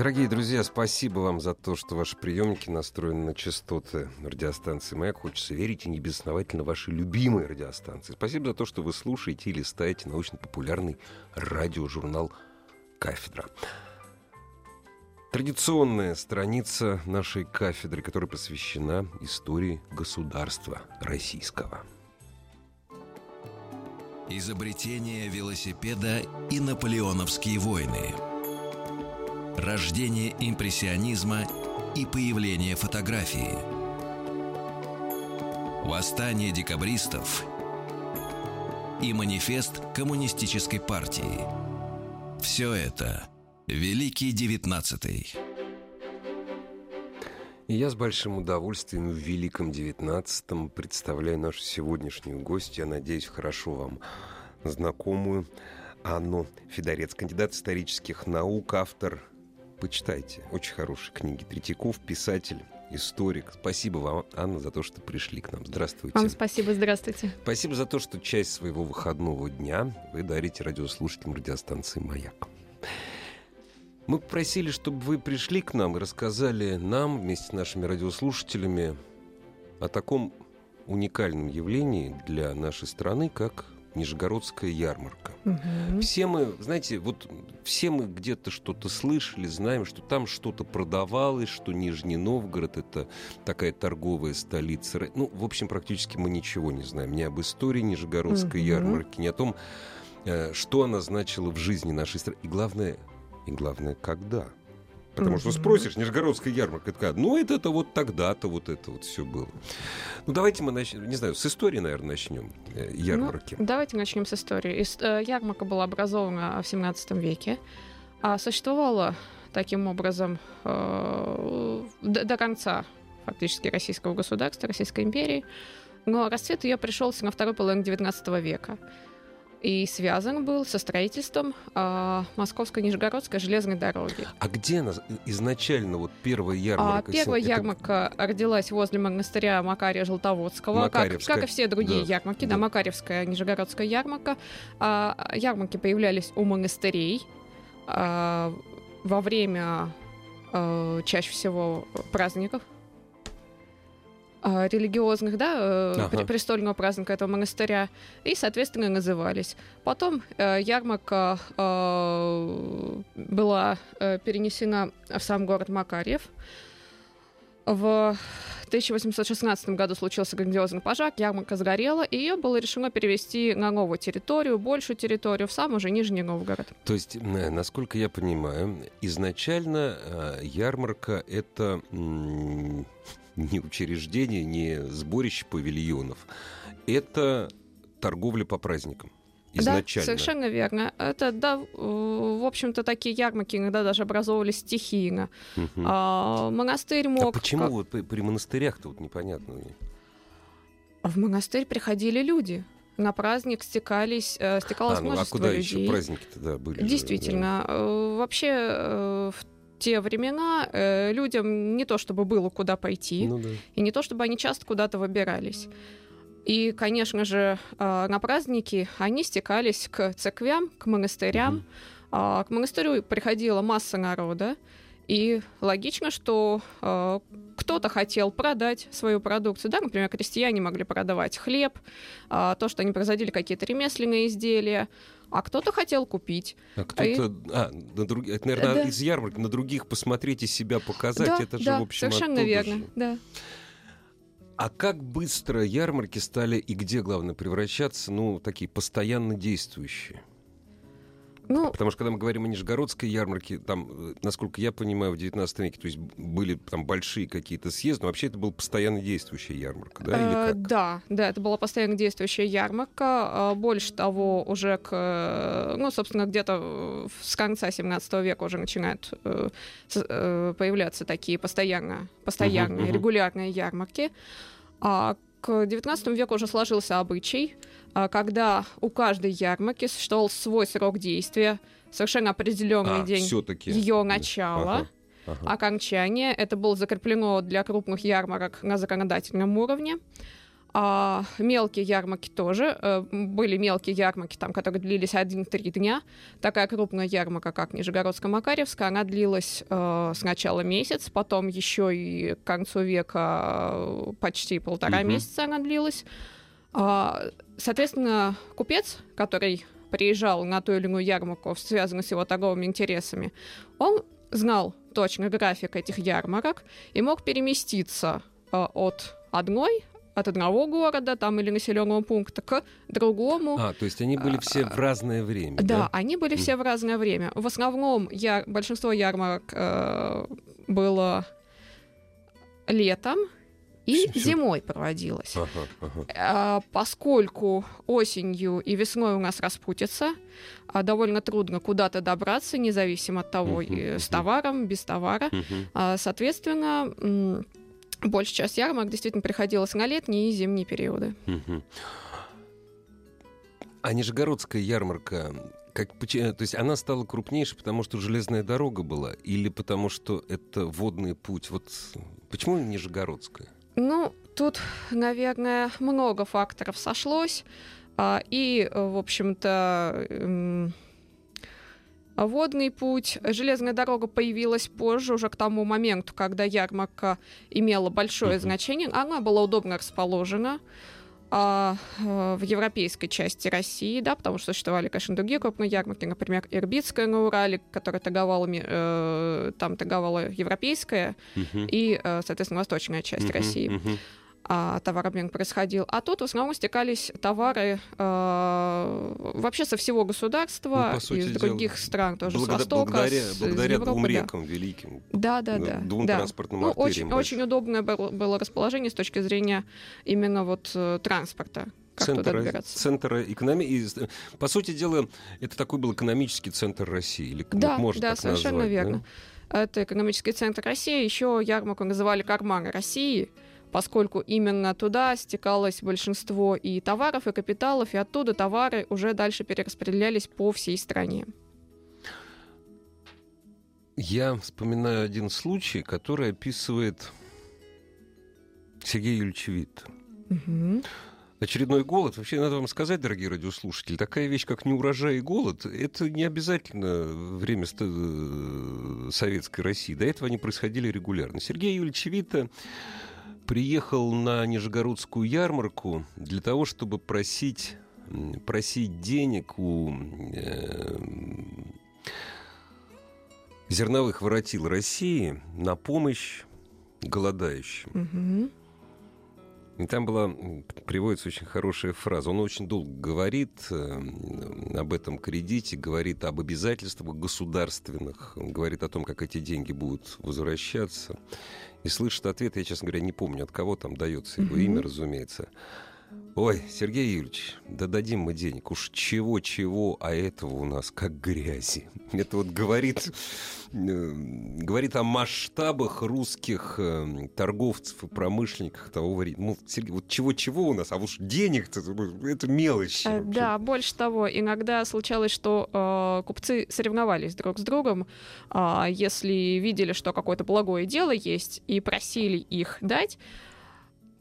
Дорогие друзья, спасибо вам за то, что ваши приемники настроены на частоты радиостанции «Маяк». Хочется верить и не безосновательно ваши любимые радиостанции. Спасибо за то, что вы слушаете или листаете научно-популярный радиожурнал «Кафедра». Традиционная страница нашей кафедры, которая посвящена истории государства российского. Изобретение велосипеда и наполеоновские войны – рождение импрессионизма и появление фотографии, восстание декабристов и манифест коммунистической партии. Все это Великий Девятнадцатый. И я с большим удовольствием в Великом Девятнадцатом представляю нашу сегодняшнюю гостью, я надеюсь, хорошо вам знакомую, Анну Федорец, кандидат исторических наук, автор Почитайте. Очень хорошие книги. Третьяков, писатель, историк. Спасибо вам, Анна, за то, что пришли к нам. Здравствуйте. Вам спасибо, здравствуйте. Спасибо за то, что часть своего выходного дня вы дарите радиослушателям радиостанции «Маяк». Мы попросили, чтобы вы пришли к нам и рассказали нам вместе с нашими радиослушателями о таком уникальном явлении для нашей страны, как Нижегородская ярмарка. Угу. Все мы, знаете, вот все мы где-то что-то слышали, знаем, что там что-то продавалось, что Нижний Новгород это такая торговая столица. Ну, в общем, практически мы ничего не знаем ни об истории Нижегородской угу. ярмарки, ни о том, э, что она значила в жизни нашей страны. И главное, и главное, когда. Потому что спросишь, Нижегородская ярмарка, такая, ну, это, это вот тогда-то вот это вот все было. Ну, давайте мы начнем, не знаю, с истории, наверное, начнем э, ярмарки. Ну, давайте начнем с истории. Э, ярмарка была образована в 17 веке, а существовала таким образом э, до, до конца фактически российского государства, Российской империи. Но расцвет ее пришелся на второй половине XIX века и связан был со строительством э, Московской Нижегородской железной дороги. А где она изначально вот первая ярмарка? А, первая это... ярмарка родилась возле монастыря Макария Желтоводского, как, как и все другие да. ярмарки, да. да, Макаревская Нижегородская ярмарка. А, ярмарки появлялись у монастырей а, во время а, чаще всего праздников а, религиозных, да, э, ага. престольного праздника этого монастыря, и, соответственно, назывались. Потом э, ярмарка э, была э, перенесена в сам город Макарьев. В 1816 году случился грандиозный пожар, ярмарка сгорела, и ее было решено перевести на новую территорию, большую территорию, в сам уже Нижний Новгород. То есть, насколько я понимаю, изначально ярмарка это не учреждение, не сборище павильонов. Это торговля по праздникам. Изначально. Да, совершенно верно. Это, да, в общем-то, такие ярмарки иногда даже образовывались стихийно. Угу. А, монастырь мог... А почему как... вот при, монастырях-то вот непонятно? В монастырь приходили люди на праздник стекались, э, стекалось а, ну, множество а куда людей. еще праздники тогда были? Действительно. Да. Э, вообще э, в те времена э, людям не то чтобы было куда пойти, ну, да. и не то чтобы они часто куда-то выбирались. И, конечно же, э, на праздники они стекались к церквям, к монастырям. Угу. Э, к монастырю приходила масса народа. И логично, что э, кто-то хотел продать свою продукцию. Да, например, крестьяне могли продавать хлеб, э, то, что они производили какие-то ремесленные изделия а кто-то хотел купить. А кто-то, и... а, на друг... это, наверное, да. из ярмарки на других посмотреть и себя показать, да, это же, да, в общем, совершенно верно, же. да. А как быстро ярмарки стали и где, главное, превращаться, ну, такие постоянно действующие? Ну, Потому что когда мы говорим о Нижегородской ярмарке, там, э, насколько я понимаю, в 19 веке, то есть были там большие какие-то съезды, но вообще это была постоянно действующая ярмарка, да? Или э, как? Да, да, это была постоянно действующая ярмарка. А, больше того, уже к, э, ну, собственно, где-то с конца 17 века уже начинают появляться такие постоянно, постоянные, uh-huh. регулярные ярмарки. А к XIX веку уже сложился обычай, когда у каждой ярмарки существовал свой срок действия, совершенно определенный а, день ее начала. Ага. Ага. Окончание. Это было закреплено для крупных ярмарок на законодательном уровне. А мелкие ярмарки тоже. Э, были мелкие ярмарки, там, которые длились 1-3 дня. Такая крупная ярмарка, как Нижегородско-Макаревская, она длилась э, сначала месяц, потом еще и к концу века э, почти полтора угу. месяца она длилась. А, соответственно, купец, который приезжал на ту или иную ярмарку, связанную с его торговыми интересами, он знал точно график этих ярмарок и мог переместиться э, от одной от одного города там или населенного пункта к другому. А, то есть они были все в разное время. Да, да? они были все в разное время. В основном я, большинство ярмарок э, было летом и все, зимой проводилось. Ага, ага. А, поскольку осенью и весной у нас распутится, а, довольно трудно куда-то добраться, независимо от того, uh-huh, с товаром, без товара. Uh-huh. А, соответственно, большая часть ярмарок действительно приходилась на летние и зимние периоды. Угу. А Нижегородская ярмарка, как, то есть она стала крупнейшей, потому что железная дорога была, или потому что это водный путь? Вот почему Нижегородская? Ну, тут, наверное, много факторов сошлось. А, и, в общем-то, водный путь. Железная дорога появилась позже, уже к тому моменту, когда ярмарка имела большое значение. Она была удобно расположена а, э, в европейской части России, да, потому что существовали, конечно, другие крупные ярмарки, например, Ирбитская на Урале, которая торговала, э, там торговала европейская uh-huh. и, э, соответственно, восточная часть uh-huh, России. Uh-huh а, товарообмен происходил. А тут в основном стекались товары э, вообще со всего государства, ну, из других дела, стран, тоже благодаря, с Востока, благодаря, с, благодаря Европы, двум рекам да. великим. Да, да, да. Двум да. транспортным ну. Очень, очень удобное было, было расположение с точки зрения именно вот э, транспорта как центр, туда добираться. Центр экономии. По сути дела, это такой был экономический центр России. Или, да, можно да, так совершенно назвать, верно. Да? Это экономический центр России. Еще ярмарку называли карманы России поскольку именно туда стекалось большинство и товаров, и капиталов, и оттуда товары уже дальше перераспределялись по всей стране. Я вспоминаю один случай, который описывает Сергей Юрьевич Витт. Угу. Очередной голод. Вообще, надо вам сказать, дорогие радиослушатели, такая вещь, как неурожай и голод, это не обязательно время э, советской России. До этого они происходили регулярно. Сергей Юрьевич Витта приехал на Нижегородскую ярмарку для того, чтобы просить, просить денег у э, зерновых воротил России на помощь голодающим. Угу. И там была, приводится очень хорошая фраза. Он очень долго говорит э, об этом кредите, говорит об обязательствах государственных, говорит о том, как эти деньги будут возвращаться и слышит ответ, я, честно говоря, не помню, от кого там дается его mm-hmm. имя, разумеется. Ой, Сергей Юрьевич, да дадим мы денег. Уж чего-чего, а этого у нас как грязи. Это вот говорит, э, говорит о масштабах русских э, торговцев и промышленников того времени. Ну, Сергей, вот чего-чего у нас, а уж денег-то, это мелочь. Э, да, больше того, иногда случалось, что э, купцы соревновались друг с другом, э, если видели, что какое-то благое дело есть, и просили их дать,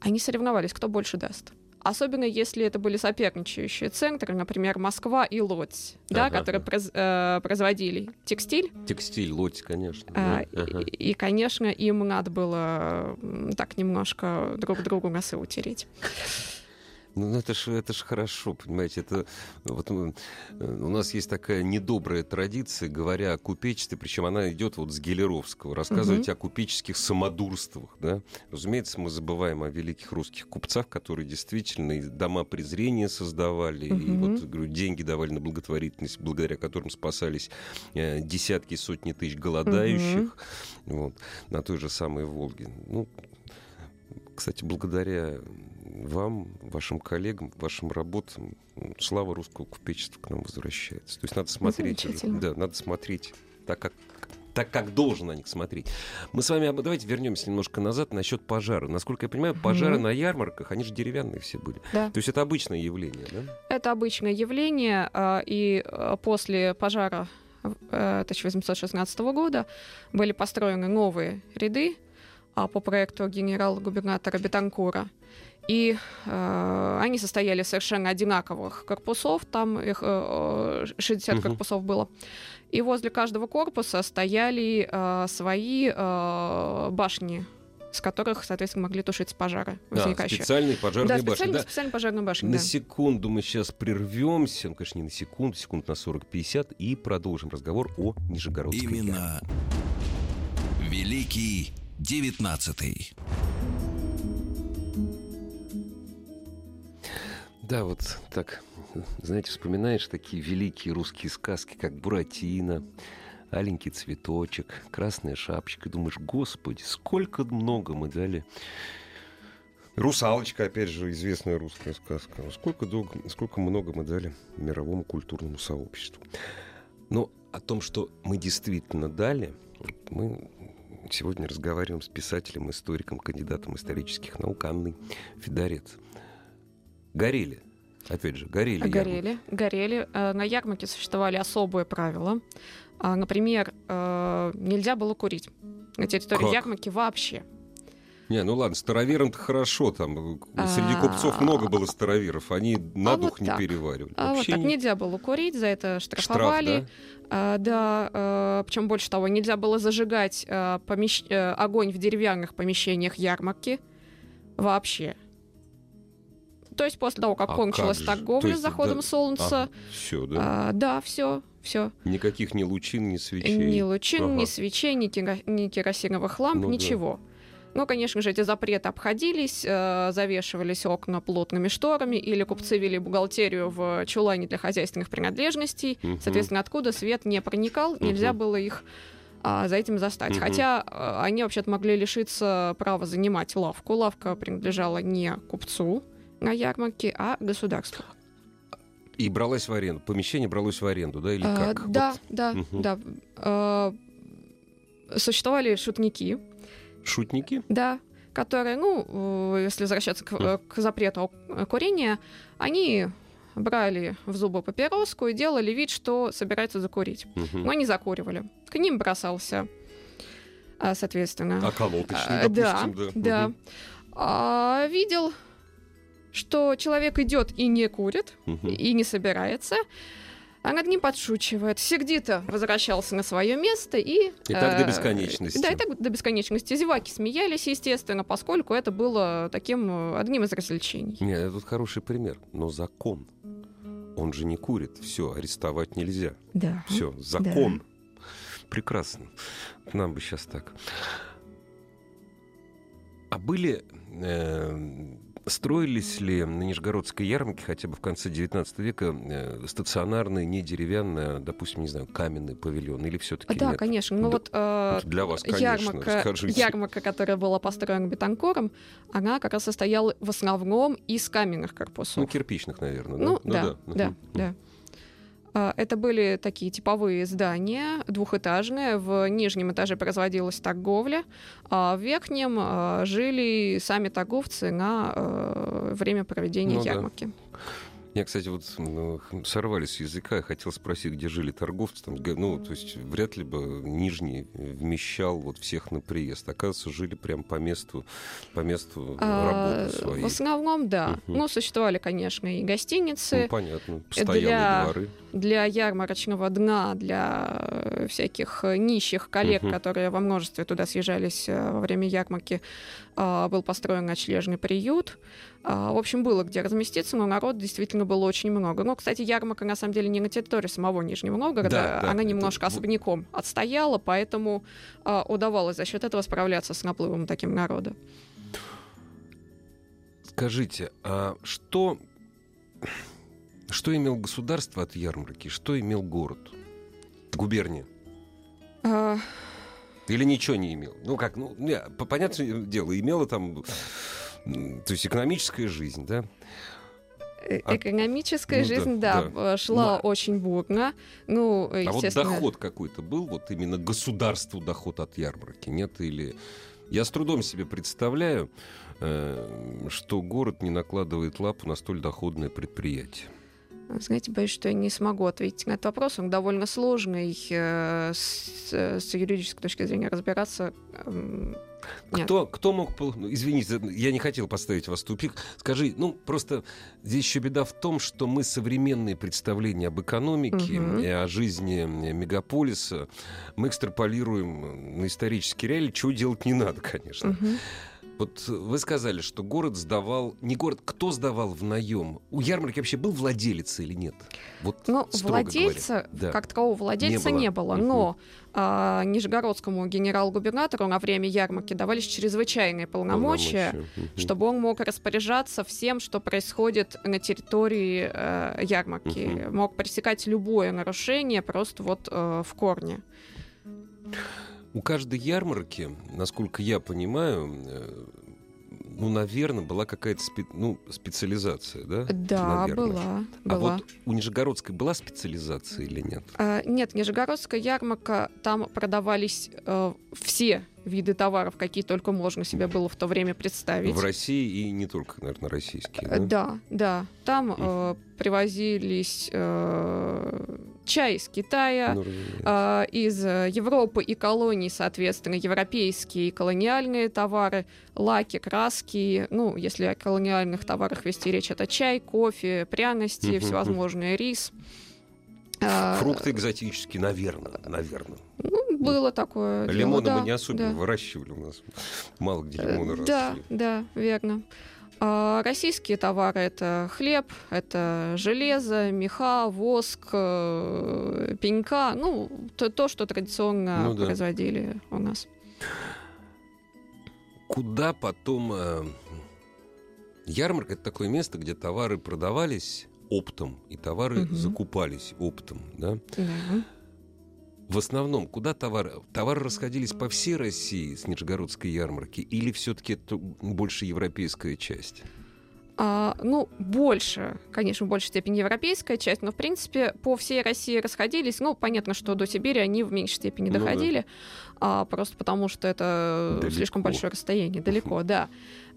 они соревновались, кто больше даст. Особенно если это были соперничающие центры, например, Москва и Лодзь, ага, да, которые произ, э, производили текстиль. Текстиль, Лодзь, конечно. А, да. ага. и, и, конечно, им надо было так немножко друг другу носы утереть. Ну, это же это ж хорошо, понимаете. Это, вот, э, у нас есть такая недобрая традиция, говоря о купечестве, причем она идет вот с Гелеровского, рассказывать угу. о купеческих самодурствах. Да? Разумеется, мы забываем о великих русских купцах, которые действительно и дома презрения создавали, угу. и вот говорю, деньги давали на благотворительность, благодаря которым спасались э, десятки, сотни тысяч голодающих угу. вот, на той же самой Волге. Ну, кстати, благодаря вам, вашим коллегам, вашим работам слава русского купечества к нам возвращается. То есть надо смотреть, да, надо смотреть так, как так, как должен на них смотреть. Мы с вами, давайте вернемся немножко назад насчет пожара. Насколько я понимаю, пожары mm-hmm. на ярмарках, они же деревянные все были. Да. То есть это обычное явление, да? Это обычное явление, а, и а, после пожара 1816 э, года были построены новые ряды а, по проекту генерал-губернатора Бетанкура. И э, они состояли совершенно одинаковых корпусов, там их э, 60 угу. корпусов было. И возле каждого корпуса стояли э, свои э, башни с которых, соответственно, могли тушить пожары возникающие. Да, специальные пожарные да, специальные, башни. Да, специальные пожарные башни, На да. секунду мы сейчас прервемся, ну, конечно, не на секунду, секунд на 40-50, и продолжим разговор о Нижегородской Именно Великий девятнадцатый. Да, вот так, знаете, вспоминаешь такие великие русские сказки, как «Буратино», «Аленький цветочек», «Красная шапочка», и думаешь, господи, сколько много мы дали Русалочка, опять же, известная русская сказка. Сколько, долго, сколько много мы дали мировому культурному сообществу. Но о том, что мы действительно дали, мы сегодня разговариваем с писателем, историком, кандидатом исторических наук Анной Федорец. Горели. Опять же, горели. Горели, ярмарки. горели. Э, на ярмарке существовали особые правила. А, например, э, нельзя было курить на территории как? ярмарки вообще. Не, ну ладно, староверам-то хорошо, там среди купцов много было староверов, они на а дух вот не так. переваривали. А вот так не... нельзя было курить, за это штрафовали. Штраф, да, а, да а, причем больше того, нельзя было зажигать а, помещ... огонь в деревянных помещениях ярмарки вообще. То есть после того, как а кончилась как торговля с заходом да, солнца. А, все, да? А, да, все, все. Никаких ни лучин, ни свечей. Ни лучин, ага. ни свечей, ни, кера... ни керосиновых ламп, ну, ничего. Да. Ну, конечно же, эти запреты обходились, э, завешивались окна плотными шторами, или купцы вели бухгалтерию в чулане для хозяйственных принадлежностей. Угу. Соответственно, откуда свет не проникал, угу. нельзя было их а, за этим застать. Угу. Хотя а, они вообще-то могли лишиться права занимать лавку. Лавка принадлежала не купцу, на ярмарке, а государству. И бралась в аренду. Помещение бралось в аренду, да, или а, как? Да, вот. да, угу. да. А, существовали шутники. Шутники? Да, которые, ну, если возвращаться к, к запрету курения, они брали в зубы папироску и делали вид, что собираются закурить. Угу. Но они закуривали. К ним бросался, а, соответственно. Околоточный, допустим, да. Да, да. Угу. А, видел что человек идет и не курит, угу. и не собирается, а над ним подшучивает. Сердито возвращался на свое место и... И так э, до бесконечности. Да, и так до бесконечности. Зеваки смеялись, естественно, поскольку это было таким э, одним из развлечений. Нет, тут хороший пример. Но закон. Он же не курит. Все, арестовать нельзя. Да. Все, закон. Да. Прекрасно. Нам бы сейчас так. А были э, Строились ли на Нижегородской ярмарке хотя бы в конце XIX века э, стационарные, не деревянные, а, допустим, не знаю, каменные павильоны или все-таки Да, нет? конечно. Ну да, вот э, для вас, конечно, ярмарка, скажите. ярмарка, которая была построена Бетанкором, она как раз состояла в основном из каменных корпусов. Ну, кирпичных, наверное. Да? Ну, ну да, да, да. да, да. А, это были такие типовые здания, двухэтажные. В нижнем этаже производилась торговля, а в верхнем а, жили сами торговцы на э, время проведения ну, ярмарки. Да. Я, кстати, вот ну, сорвали с языка, я хотел спросить, где жили торговцы. Там, ну, то есть вряд ли бы Нижний вмещал вот всех на приезд. Оказывается, жили прямо по месту, по месту а, работы своей. В основном, да. Угу. Ну, существовали, конечно, и гостиницы. Ну, понятно, постоялые для, дворы. Для ярмарочного дна, для всяких нищих коллег, угу. которые во множестве туда съезжались э, во время ярмарки, а, был построен ночлежный приют. А, в общем, было где разместиться, но народ действительно было очень много. Ну, кстати, ярмарка на самом деле не на территории самого Нижнего Новгорода, да, да, она немножко это... особняком отстояла, поэтому а, удавалось за счет этого справляться с наплывом таким народа. Скажите, а что, что имел государство от ярмарки, что имел город, губерния? А... Или ничего не имел? Ну как, ну, не, понятное дело, имело там то есть экономическая жизнь, да? Э, а, экономическая ну, жизнь, да, да, да. шла Но... очень бурно. Ну, а вот доход какой-то был, вот именно государству доход от ярмарки, нет? Или я с трудом себе представляю, э, что город не накладывает лапу на столь доходное предприятие. Знаете, боюсь, что я не смогу ответить на этот вопрос. Он довольно сложный. Э, с, с юридической точки зрения разбираться кто, кто мог... Ну, извините, я не хотел поставить вас в тупик. Скажи, ну, просто здесь еще беда в том, что мы современные представления об экономике угу. и о жизни мегаполиса мы экстраполируем на исторические реалии, чего делать не надо, конечно. Угу. Вот вы сказали, что город сдавал... Не город, кто сдавал в наем? У ярмарки вообще был владелец или нет? Вот, ну, владельца, да. как такового владельца не было. Не было но а, Нижегородскому генерал-губернатору на время ярмарки давались чрезвычайные полномочия, полномочия. чтобы он мог распоряжаться всем, что происходит на территории э, ярмарки. Угу. Мог пресекать любое нарушение просто вот э, в корне. У каждой ярмарки, насколько я понимаю, э, ну, наверное, была какая-то спе- ну, специализация, да? Да, наверное. была. А была. вот у Нижегородской была специализация или нет? А, нет, Нижегородская ярмарка, там продавались э, все виды товаров, какие только можно себе было в то время представить. В России и не только, наверное, российские. Да, да. да. Там э, привозились э, чай из Китая, ну, э, из Европы и колоний, соответственно, европейские и колониальные товары, лаки, краски. Ну, если о колониальных товарах вести речь, это чай, кофе, пряности, всевозможные рис. А, Фрукты экзотические, наверное, наверное. Ну, было такое. Лимоны дело, мы не особенно да. выращивали у нас. Мало где лимоны росли. Да, да, верно. А российские товары это хлеб, это железо, меха, воск, э, пенька, ну, то, то что традиционно ну, да. производили у нас. Куда потом... Э, ярмарка — это такое место, где товары продавались оптом, и товары угу. закупались оптом, да? Да. В основном, куда товары? Товары расходились по всей России с Нижегородской ярмарки, или все-таки это больше европейская часть? А, ну, больше, конечно, в большей степени европейская часть, но, в принципе, по всей России расходились. Ну, понятно, что до Сибири они в меньшей степени доходили, ну, да. а, просто потому что это далеко. слишком большое расстояние, далеко, да.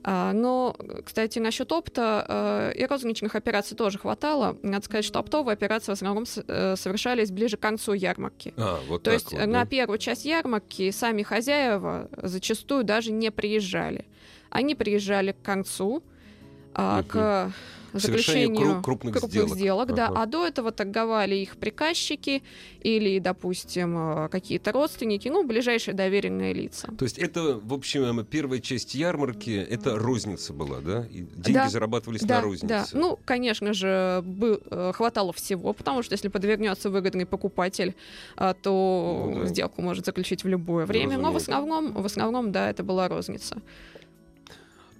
А, но, кстати, насчет опта э, и розничных операций тоже хватало. Надо сказать, что оптовые операции в основном э, совершались ближе к концу ярмарки. А, вот То есть вот, на первую часть ярмарки сами хозяева зачастую даже не приезжали. Они приезжали к концу, угу. к заключению крупных, крупных сделок, сделок да. Ага. А до этого торговали их приказчики или, допустим, э, какие-то родственники, ну, ближайшие доверенные лица. То есть это, в общем, первая часть ярмарки, это розница была, да? И деньги да, зарабатывались да, на рознице. Да, ну, конечно же, был, э, хватало всего, потому что если подвернется выгодный покупатель, э, то ну, да. сделку может заключить в любое время. Ну, Но в основном, в основном, да, это была розница.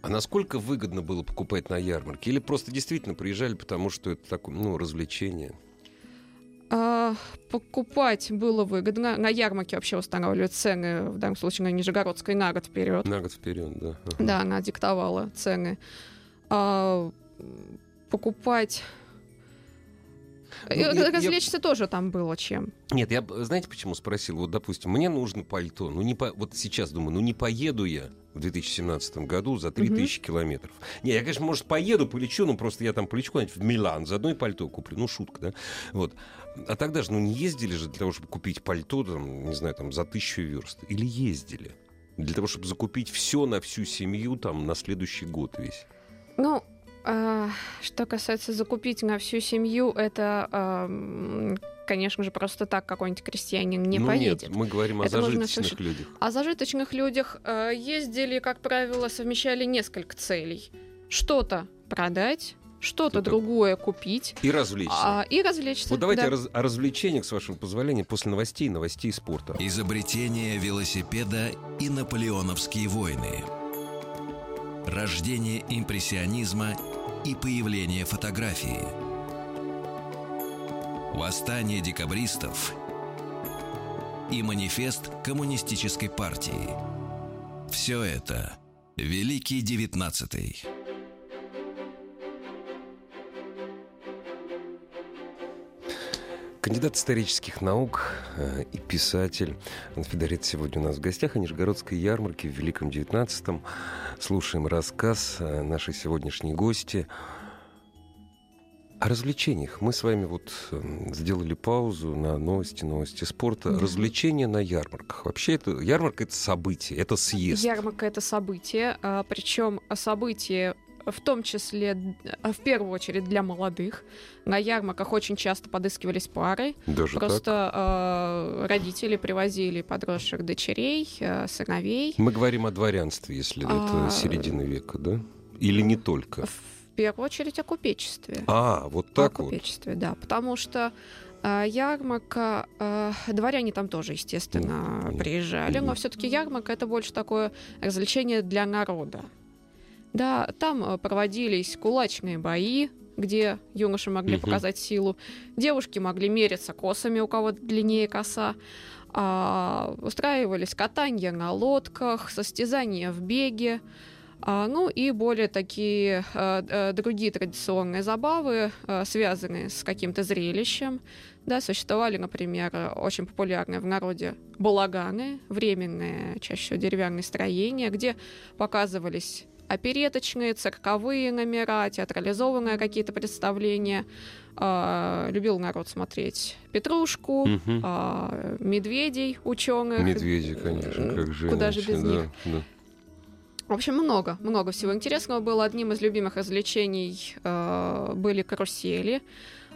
А насколько выгодно было покупать на ярмарке? Или просто действительно приезжали, потому что это такое, ну, развлечение? А, покупать было выгодно. На ярмарке вообще устанавливают цены, в данном случае на Нижегородской, на год вперед. На год вперед, да. Ага. Да, она диктовала цены. А, покупать ну, Развлечься я... тоже там было чем. Нет, я знаете, почему спросил? Вот, допустим, мне нужно пальто. Ну, не по... вот сейчас думаю, ну не поеду я в 2017 году за 3000 угу. километров. Не, я, конечно, может, поеду, полечу, но просто я там полечу в Милан, за одно пальто куплю. Ну, шутка, да? Вот. А тогда же, ну, не ездили же для того, чтобы купить пальто, там, не знаю, там, за тысячу верст. Или ездили? Для того, чтобы закупить все на всю семью, там, на следующий год весь. Ну, а, что касается закупить на всю семью, это, конечно же, просто так какой-нибудь крестьянин не ну, поедет. Нет, мы говорим о это зажиточных людях. О зажиточных людях а, ездили, как правило, совмещали несколько целей. Что-то продать, что-то другое купить. И развлечься. А, и развлечься. Вот давайте да. о, раз, о развлечениях, с вашего позволения, после новостей, новостей спорта. Изобретение велосипеда и наполеоновские войны. Рождение импрессионизма и появление фотографии. Восстание декабристов и манифест коммунистической партии. Все это Великий Девятнадцатый. Кандидат исторических наук э, и писатель Федорит сегодня у нас в гостях о Нижегородской ярмарке в Великом Девятнадцатом. Слушаем рассказ э, нашей сегодняшней гости о развлечениях. Мы с вами вот эм, сделали паузу на новости, новости спорта. Да. Развлечения на ярмарках. Вообще это ярмарка это событие, это съезд. Ярмарка это событие, а, причем событие в том числе, в первую очередь, для молодых. На ярмарках очень часто подыскивались пары. Даже Просто э, родители привозили подросших дочерей, э, сыновей. Мы говорим о дворянстве, если а... это середина века, да? Или не только? В первую очередь о купечестве. А, вот так о вот. купечестве, да. Потому что э, ярмарка, э, дворяне там тоже, естественно, mm. приезжали, но все-таки ярмарка это больше такое развлечение для народа. Да, там э, проводились кулачные бои, где юноши могли угу. показать силу. Девушки могли мериться косами, у кого длиннее коса. А, устраивались катания на лодках, состязания в беге. А, ну и более такие а, а, другие традиционные забавы, а, связанные с каким-то зрелищем. Да, существовали, например, очень популярные в народе балаганы, временные, чаще всего деревянные строения, где показывались опереточные, цирковые номера, театрализованные какие-то представления. А, любил народ смотреть Петрушку, угу. а, медведей, ученых. Медведи, конечно, как же. Куда же без да, них? Да. В общем, много, много всего интересного было. Одним из любимых развлечений э, были карусели.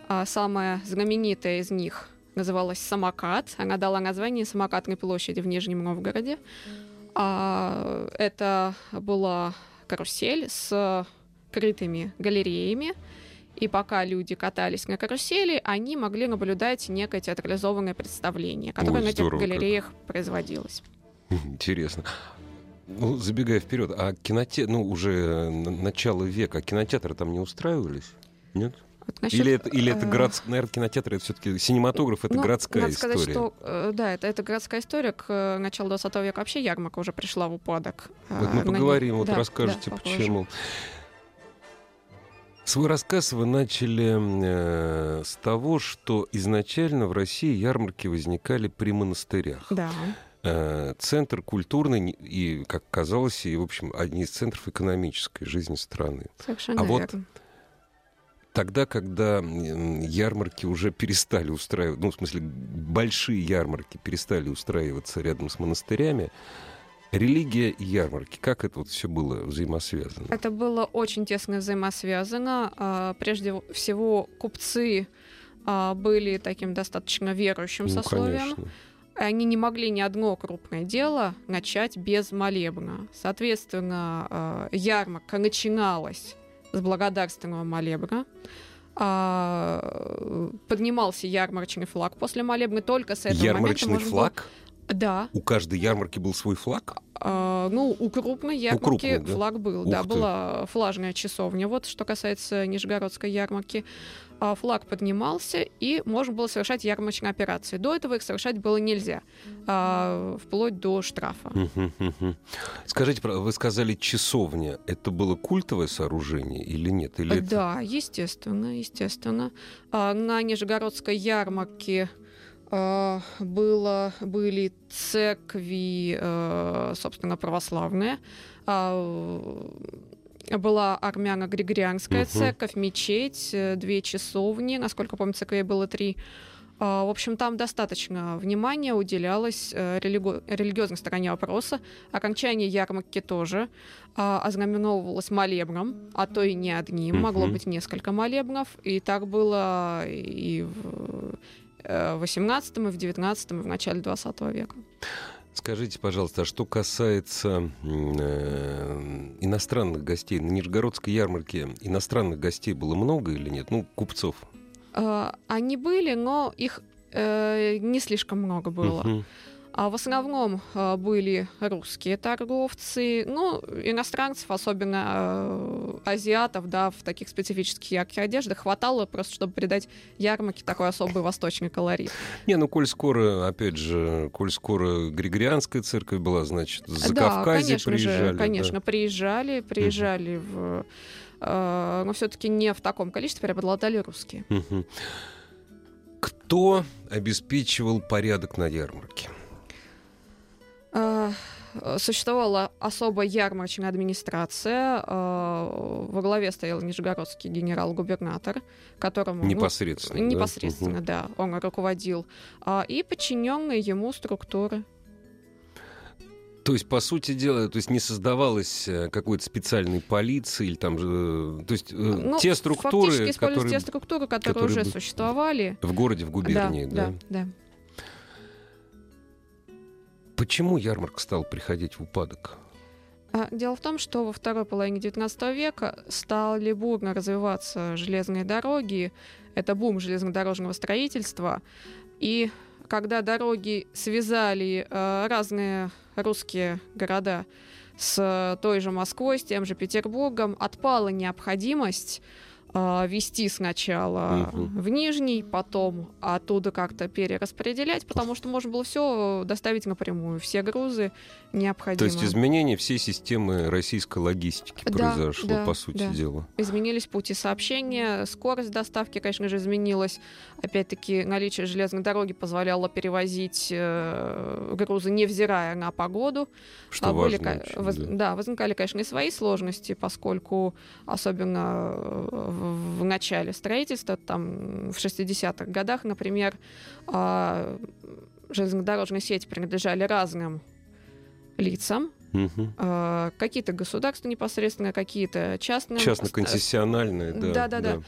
А самая знаменитая из них называлась «Самокат». Она дала название «Самокатной площади» в Нижнем Новгороде. А, это была карусель с крытыми галереями. И пока люди катались на карусели, они могли наблюдать некое театрализованное представление, которое Ой, на этих галереях как. производилось. Интересно. Ну, забегая вперед, а кинотеатр, ну, уже начало века, кинотеатры там не устраивались? Нет? Вот насчет, или это, или это э, городская, наверное, кинотеатр, это все-таки синематограф, это ну, городская надо история. сказать, что, э, да, это, это городская история. К э, началу 20 века вообще ярмарка уже пришла в упадок. Вот мы поговорим, вот да, расскажете, да, почему. Свой рассказ вы начали э, с того, что изначально в России ярмарки возникали при монастырях. Да. Э, центр культурный и, как казалось, и, в общем, одни из центров экономической жизни страны. Совершенно а верно. вот тогда, когда ярмарки уже перестали устраивать, ну, в смысле, большие ярмарки перестали устраиваться рядом с монастырями, Религия и ярмарки, как это вот все было взаимосвязано? Это было очень тесно взаимосвязано. А, прежде всего, купцы а, были таким достаточно верующим ну, сословием. Конечно. Они не могли ни одно крупное дело начать без молебна. Соответственно, а, ярмарка начиналась с благодарственного молебна. А, поднимался ярмарочный флаг после молебны. Только с этого Ярмарочный момента флаг? Было... Да. У каждой ярмарки был свой флаг? А, ну, у крупной ярмарки у крупной, да? флаг был. Ух да, ты. была флажная часовня. Вот что касается Нижегородской ярмарки. А, флаг поднимался, и можно было совершать ярмарочные операции. До этого их совершать было нельзя, а, вплоть до штрафа. Скажите, вы сказали часовня. Это было культовое сооружение или нет? Или да, это... естественно, естественно. А, на Нижегородской ярмарке было, были церкви, собственно, православные была армяно-григорианская угу. церковь, мечеть, э, две часовни, насколько помню, церквей было три. А, в общем, там достаточно внимания уделялось э, религи... религиозной стороне вопроса. Окончание ярмарки тоже а, ознаменовывалось молебном, а то и не одним, могло быть несколько молебнов. И так было и в 18 э, и в 19 и в начале 20 века. Скажите, пожалуйста, а что касается э, иностранных гостей, на Нижегородской ярмарке иностранных гостей было много или нет? Ну, купцов. Э, они были, но их э, не слишком много было. Uh-huh. А в основном а, были русские торговцы, ну, иностранцев, особенно а, азиатов, да, в таких специфических ярких одеждах хватало просто, чтобы придать ярмарке такой особый восточный колорит. Не, ну, коль скоро, опять же, коль скоро Григорианская церковь была, значит, за да, Кавказе конечно приезжали. Же, конечно, да. приезжали, приезжали угу. в... но все-таки не в таком количестве преобладали русские. Угу. Кто обеспечивал порядок на ярмарке? А, существовала особая ярмарочная администрация. А, во главе стоял нижегородский генерал-губернатор, которому... Непосредственно, ну, Непосредственно, да. да. Он руководил. А, и подчиненные ему структуры. То есть, по сути дела, то есть не создавалось э, какой-то специальной полиции или там, э, то есть э, ну, те структуры, которые, те структуры, которые, которые уже существовали в городе, в губернии, да, да, да. Почему ярмарка стал приходить в упадок? А, дело в том, что во второй половине XIX века стали бурно развиваться железные дороги. Это бум железнодорожного строительства. И когда дороги связали э, разные русские города с той же Москвой, с тем же Петербургом, отпала необходимость вести сначала угу. в Нижний, потом оттуда как-то перераспределять, потому что можно было все доставить напрямую, все грузы необходимые. То есть изменение всей системы российской логистики да, произошло, да, по сути да. дела. Изменились пути сообщения, скорость доставки, конечно же, изменилась. Опять-таки, наличие железной дороги позволяло перевозить э, грузы, невзирая на погоду. Что а важно, были, воз, да. да, возникали, конечно, и свои сложности, поскольку особенно в начале строительства, там в 60-х годах, например, а, железнодорожные сети принадлежали разным лицам, Угу. Э, какие-то государства непосредственно, какие-то частные. Частно-концессиональные, да. Да-да-да.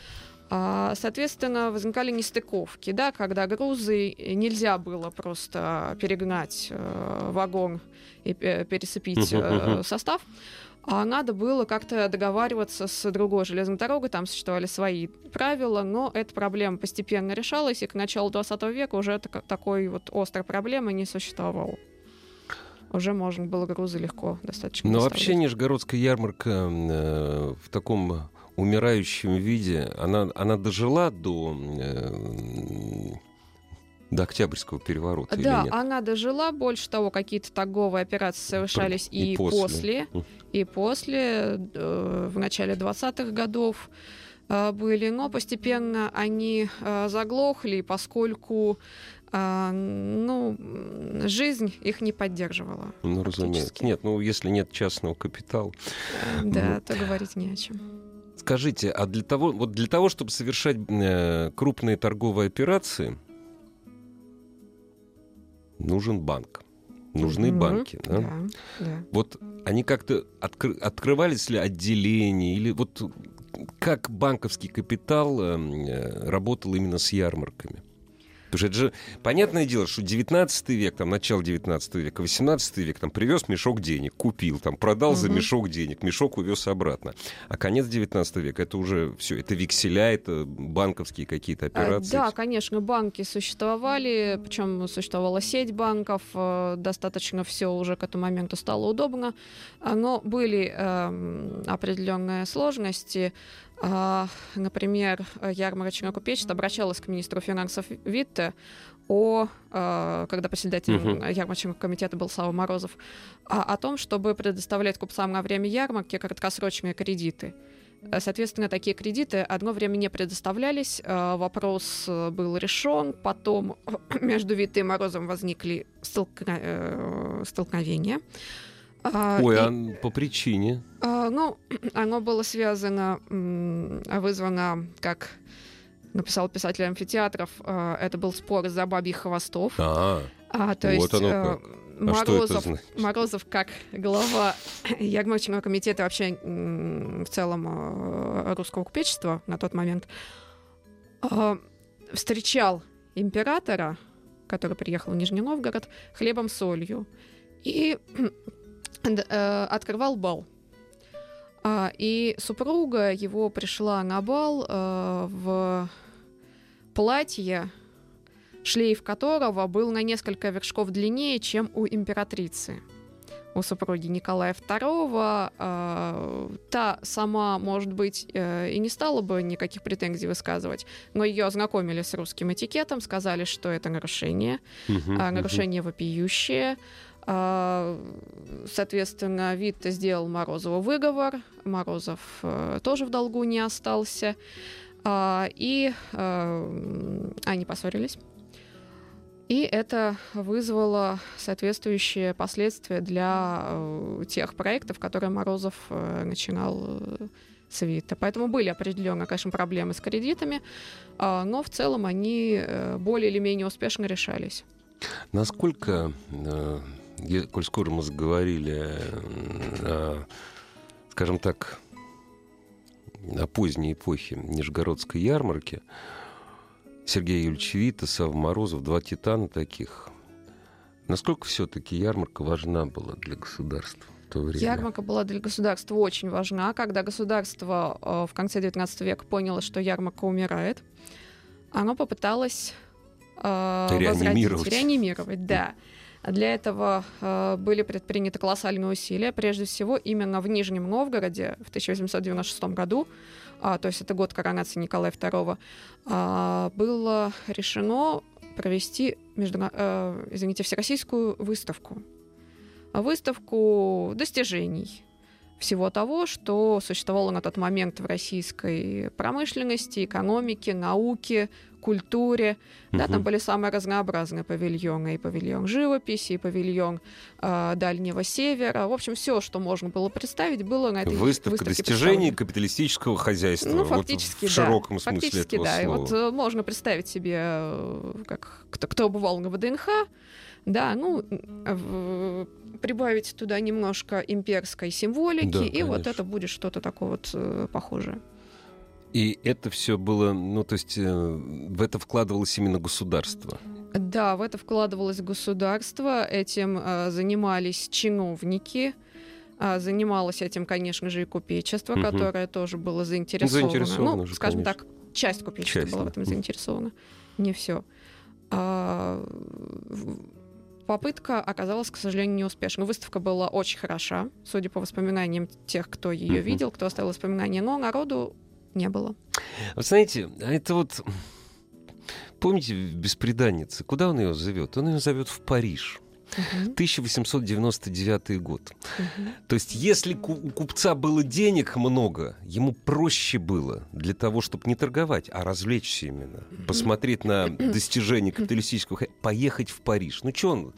А, соответственно, возникали нестыковки, да, когда грузы нельзя было просто перегнать э, вагон и пересыпить э, состав а надо было как-то договариваться с другой железной дорогой, там существовали свои правила, но эта проблема постепенно решалась, и к началу 20 века уже это, такой вот острой проблемы не существовало. Уже можно было грузы легко достаточно. Но вообще Нижегородская ярмарка э, в таком умирающем виде, она, она дожила до э, до Октябрьского переворота да, или нет? она дожила. Больше того, какие-то торговые операции совершались и, и после. после, и после, э, в начале 20-х годов э, были, но постепенно они э, заглохли, поскольку ну, жизнь их не поддерживала. Ну, разумеется. Нет, ну, если нет частного капитала. Да, ну... то говорить не о чем. Скажите, а для того, вот для того, чтобы совершать крупные торговые операции, нужен банк. Нужны mm-hmm. банки. Да? Да, да. Вот они как-то откры- открывались ли отделения или вот как банковский капитал эм, э, работал именно с ярмарками? Потому что это же понятное дело, что 19 век, там, начало 19 века, 18 век, там, привез мешок денег, купил, там, продал угу. за мешок денег, мешок увез обратно. А конец 19 века, это уже все, это векселя, это банковские какие-то а, операции. Да, конечно, банки существовали, причем существовала сеть банков, э, достаточно все уже к этому моменту стало удобно, но были э, определенные сложности. А, например, ярмарочное купечество обращалось к министру финансов Витте о, а, когда председателем uh-huh. ярмарочного комитета был Слава Морозов, о том, чтобы предоставлять купцам на время ярмарки краткосрочные кредиты. Соответственно, такие кредиты одно время не предоставлялись, а, вопрос э, был решен, потом между Витте и Морозом возникли э, столкновения. А, Ой, и, а по причине? А, ну, оно было связано, вызвано, как написал писатель амфитеатров, а, это был спор за бабьих хвостов. А, а то вот есть, оно э, как. Морозов, а Морозов как глава ярмарочного комитета вообще в целом э, русского купечества на тот момент встречал императора, который приехал в Нижний Новгород, хлебом-солью. И Э, открывал бал. А, и супруга его пришла на бал э, в платье, шлейф которого был на несколько вершков длиннее, чем у императрицы у супруги Николая II. Э, та сама, может быть, э, и не стала бы никаких претензий высказывать, но ее ознакомили с русским этикетом, сказали, что это нарушение, э, нарушение uh-huh. вопиющее. А, соответственно, Витте сделал Морозову выговор. Морозов э, тоже в долгу не остался. А, и э, они поссорились. И это вызвало соответствующие последствия для э, тех проектов, которые Морозов начинал с Вита. Поэтому были определенные, конечно, проблемы с кредитами, э, но в целом они более или менее успешно решались. Насколько, коль скоро мы заговорили, э, скажем так, о поздней эпохе Нижегородской ярмарки, Сергей Юрьевич Вита, Сав Морозов, два титана таких. Насколько все-таки ярмарка важна была для государства? в то время? Ярмарка была для государства очень важна. Когда государство э, в конце XIX века поняло, что ярмарка умирает, оно попыталось э, реанимировать. Возродить, реанимировать, да. Для этого э, были предприняты колоссальные усилия. Прежде всего, именно в Нижнем Новгороде в 1896 году, а, то есть это год коронации Николая II, а, было решено провести между, э, извините, всероссийскую выставку. Выставку достижений всего того, что существовало на тот момент в российской промышленности, экономике, науке, культуре. Угу. Да, там были самые разнообразные павильоны. И павильон живописи, и павильон э, Дальнего Севера. В общем, все, что можно было представить, было на этой Выставка выставке достижений капиталистического хозяйства. Ну, фактически, вот в да. широком смысле фактически, этого да. слова. И вот э, можно представить себе, э, как кто, кто бывал на ВДНХ, да, ну, в, прибавить туда немножко имперской символики, Да, и вот это будет что-то такое вот э, похожее. И это все было, ну, то есть э, в это вкладывалось именно государство. Да, в это вкладывалось государство, этим э, занимались чиновники, а, занималось этим, конечно же, и купечество, Мгм. которое тоже было заинтересовано. Заинтересовано ну, же, скажем конечно. так, часть купечества Часть, была в да. этом Мгм. заинтересована. Не все. Попытка оказалась, к сожалению, неуспешной. Выставка была очень хороша, судя по воспоминаниям тех, кто ее Мгм. видел, кто оставил воспоминания, но народу не было. Вы знаете, а это вот... Помните в «Беспреданнице»? Куда он ее зовет? Он ее зовет в Париж. Мгм. 1899 год. То есть, если у купца было денег много, ему проще было для того, чтобы не торговать, а развлечься именно, посмотреть на достижения капиталистического, поехать в Париж. Ну, что он,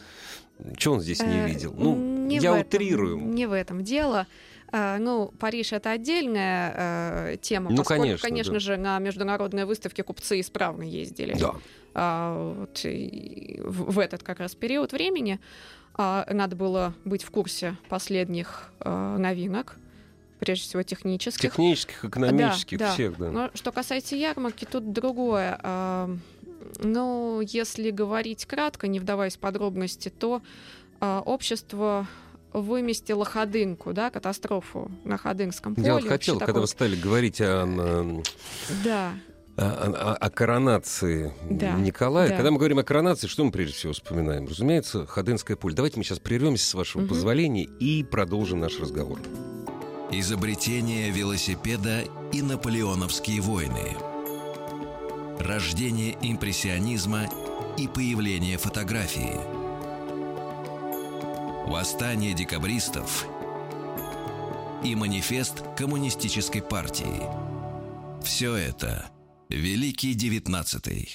чё он здесь не Э, видел? Ну, не я этом- утрирую. Не в этом дело. А, Ну, Париж это отдельная э, тема, Ну, поскольку, конечно, конечно да. же, на международные выставки купцы исправно ездили. Да. А, вот в, в этот как раз период времени а, надо было быть в курсе последних а, новинок, прежде всего технических. Технических, экономических, Да, да. всех, да. Но что касается ярмарки, тут другое. А, Ну, если говорить кратко, не вдаваясь в подробности, то а, общество выместило ходынку, да, катастрофу на Ходынском поле. Я вот хотел, когда вы стали говорить о, Да, о- о- о коронации Да, Николая. да. Когда мы говорим о коронации, что мы прежде всего вспоминаем? Разумеется, Ходынское поле. Давайте мы сейчас прервемся, с вашего Мгм. позволения, и продолжим наш разговор. Изобретение велосипеда и наполеоновские войны. Рождение импрессионизма и появление фотографии. Восстание декабристов и манифест коммунистической партии. Все это Великий Девятнадцатый.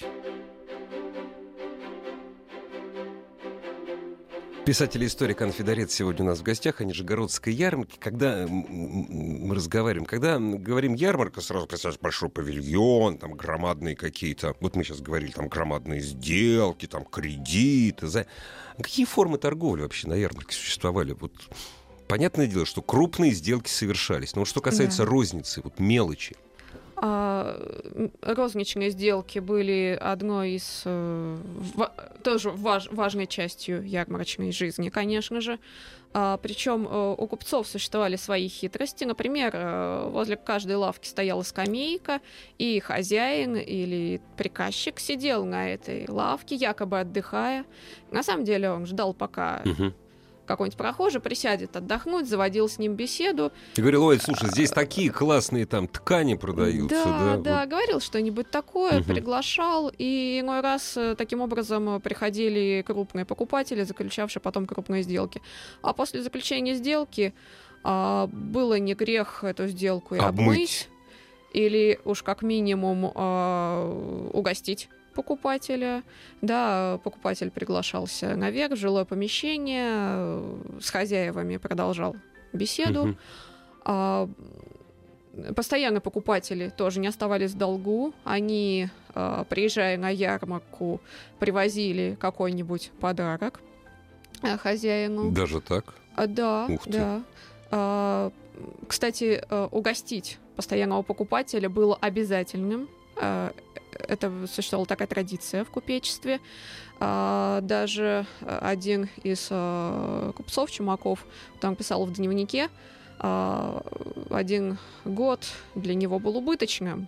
Писатель и историк Анфидорец сегодня у нас в гостях о Нижегородской ярмарке. Когда мы разговариваем, когда говорим ярмарка, сразу представляешь большой павильон, там громадные какие-то, вот мы сейчас говорили, там громадные сделки, там кредиты. За... А Какие формы торговли вообще на ярмарке существовали? Вот понятное дело, что крупные сделки совершались, но вот что касается Да. розницы, вот мелочи. А, розничные сделки были одной из э, тоже важ- важной частью ярмарочной жизни, конечно же. причем у купцов существовали свои хитрости. Например, э, возле каждой лавки стояла скамейка, и хозяин или приказчик сидел на этой лавке, якобы отдыхая. На самом деле он ждал, пока Мгм. Какой-нибудь прохожий присядет отдохнуть, заводил с ним беседу, И говорил, ой, слушай, здесь такие классные там ткани продаются. Да, Да, да, вот. говорил что-нибудь такое, Мгм. приглашал, и иной раз э, таким образом э, приходили крупные покупатели, заключавшие потом крупные сделки. А после заключения сделки а, было не грех эту сделку и Обмыть. обмыть. или уж как минимум э, угостить покупателя. Да, покупатель приглашался наверх в жилое помещение, э, с хозяевами продолжал беседу. А, постоянно покупатели тоже не оставались в долгу. Они, а, приезжая на ярмарку, привозили какой-нибудь подарок э, хозяину. Даже так? А, да, Ух ты. да. А, кстати, угостить постоянного покупателя было обязательным. А, это существовала такая традиция в купечестве. А, даже один из а, купцов Чумаков там писал в дневнике, один год для него был убыточным.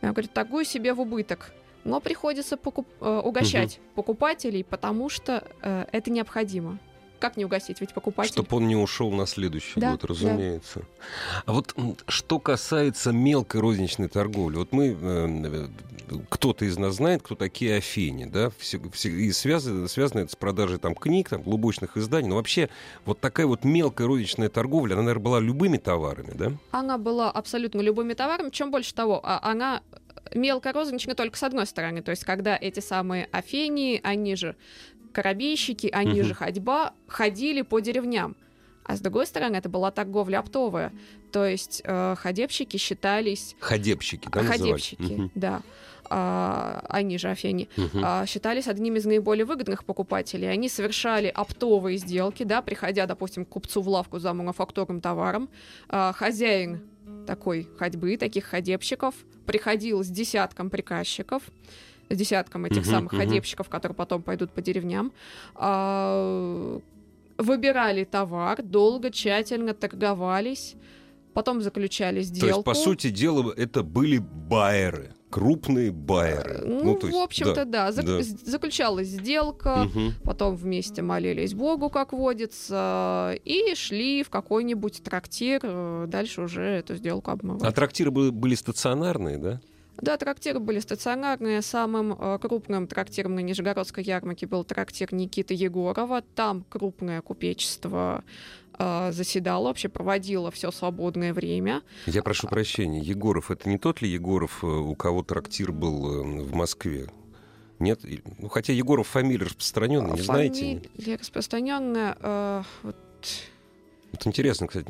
Он говорит, такую себе в убыток. Но приходится покуп... Э, угощать угу. покупателей, потому что э, это необходимо. Как не угостить? Ведь покупатель... Чтобы он не ушел на следующий да, год, разумеется. Да. А вот что касается мелкой розничной торговли, вот мы, э, кто-то из нас знает, кто такие Афини, да, и связано, связано это с продажей там книг, там, глубочных изданий, но вообще вот такая вот мелкая розничная торговля, она, наверное, была любыми товарами, да? Она была абсолютно любыми товарами, чем больше того, а она мелкая розничная только с одной стороны, то есть когда эти самые Афении, они же корабейщики, они угу. же ходьба, ходили по деревням. А с другой стороны, это была торговля оптовая. То есть э, ходебщики считались... Ходебщики, да, Ходебщики, угу. да. А, они же Афени, угу. а, считались одними из наиболее выгодных покупателей. Они совершали оптовые сделки, да, приходя, допустим, к купцу в лавку за мануфактурным товаром. А, хозяин такой ходьбы, таких ходебщиков, приходил с десятком приказчиков, с десятком этих uh-huh, самых uh-huh. ходебщиков, которые потом пойдут по деревням, а, выбирали товар, долго, тщательно торговались, потом заключали сделку. То есть, по сути дела, это были байеры крупные байеры. Ну, ну есть, в общем-то, да. да. Зак- да. Заключалась сделка, угу. потом вместе молились Богу, как водится, и шли в какой-нибудь трактир, э, дальше уже эту сделку обмывать. А трактиры были, были стационарные, да? Да, трактиры были стационарные. Самым э, крупным трактиром на Нижегородской ярмарке был трактир Никиты Егорова. Там крупное купечество э, заседало, вообще проводило все свободное время. Я прошу прощения, Егоров, это не тот ли Егоров, э, у кого трактир был э, в Москве? Нет? Ну, хотя Егоров фамилия распространенная, не фамилия знаете? Фамилия распространенная. Э, вот это интересно, кстати.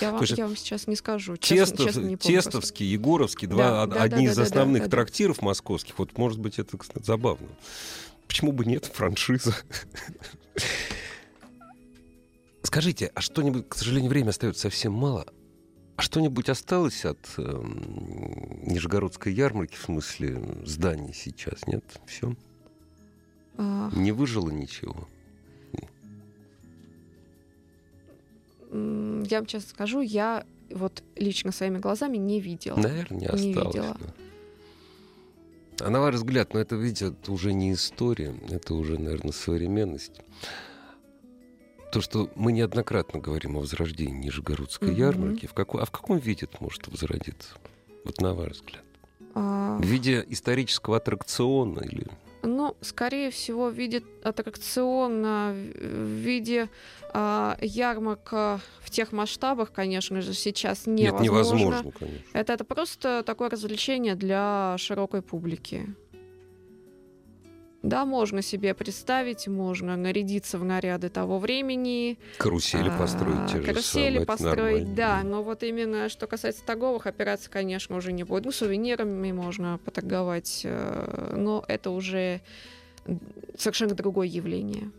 Я вам, я вам сейчас не скажу. Честно, Тестов, честно не Тестовский, Егоровский, два, да, одни да, из да, основных да, да, трактиров да. московских. Вот, может быть, это, кстати, забавно. Почему бы нет, франшиза? Скажите, а что-нибудь, к сожалению, время остается совсем мало. А что-нибудь осталось от э, Нижегородской ярмарки, в смысле зданий сейчас, нет? Все? А... Не выжило ничего? Я вам честно скажу, я вот лично своими глазами не видела. Наверное, не осталось. Не видела. Да. А на ваш взгляд, ну это, видите, это уже не история, это уже, наверное, современность. То, что мы неоднократно говорим о возрождении Нижегородской mm-hmm. ярмарки, в какой, а в каком виде это может возродиться? Вот на ваш взгляд. А... В виде исторического аттракциона или ну, скорее всего, в виде аттракциона, в виде э, ярмарка в тех масштабах, конечно же, сейчас невозможно. Нет, невозможно, конечно. Это, это просто такое развлечение для широкой публики. Да, можно себе представить, можно нарядиться в наряды того времени. Карусели а, построить те Карусели самые, построить, да. Но вот именно что касается торговых операций, конечно, уже не будет. Ну, сувенирами можно поторговать, э, но это уже совершенно другое явление.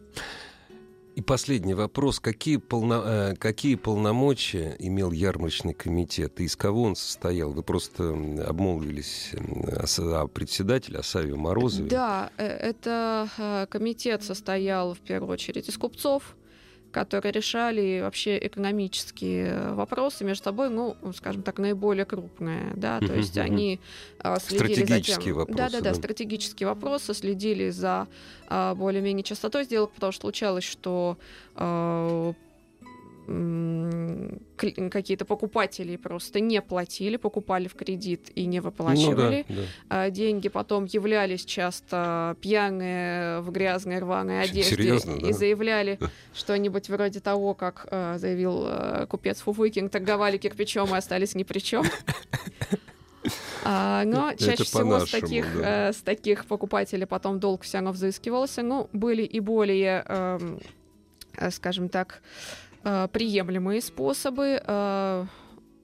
И последний вопрос. Какие, полно, э, какие полномочия имел ярмарочный комитет? И из кого он состоял? Вы просто обмолвились о, председателе, о Саве Морозове. Да, э, это э, комитет состоял в первую очередь из купцов, которые решали вообще экономические вопросы между собой, ну, скажем так, наиболее крупные, да, то есть они а, следили за тем... вопросы. Да, да, да, стратегические вопросы, следили за а, более-менее частотой сделок, потому что случалось, что а, какие-то покупатели просто не платили, покупали в кредит и не выплачивали ну, да, да. деньги, потом являлись часто пьяные в грязной рваной одежде Серьезно, и да? заявляли что-нибудь вроде того, как э, заявил э, купец Фуфыкин, торговали кирпичом и остались ни при чем. А, но Это чаще всего с таких, да. э, с таких покупателей потом долг все равно взыскивался. Ну, были и более, эм, э, скажем так, э, приемлемые способы э,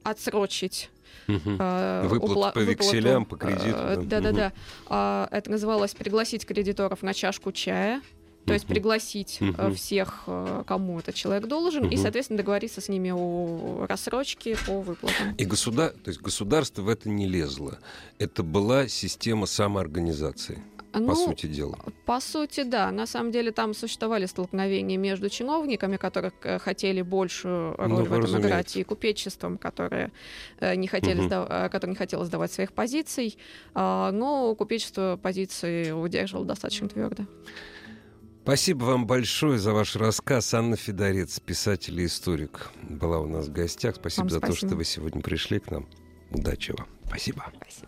отсрочить Угу. Э, Выплат упла- по векселям, выплату, по кредиту. Да-да-да. Угу. Э, это называлось пригласить кредиторов на чашку чая. То есть пригласить uh-huh. всех, э, кому этот человек должен, uh-huh. и, соответственно, договориться с ними о рассрочке по выплатам. И государ... то есть государство в это не лезло. Это была система самоорганизации. Ну, по сути дела. По сути, да. На самом деле там существовали столкновения между чиновниками, которые э, хотели большую роль ну, в этом разумеется. играть, и купечеством, которые не хотели, угу. сдав... которые не хотело сдавать своих позиций. А, но купечество позиции удерживало достаточно твердо. Спасибо вам большое за ваш рассказ. Анна Федорец, писатель и историк, была у нас в гостях. Спасибо вам за спасибо. то, что вы сегодня пришли к нам. Удачи вам. Спасибо. спасибо.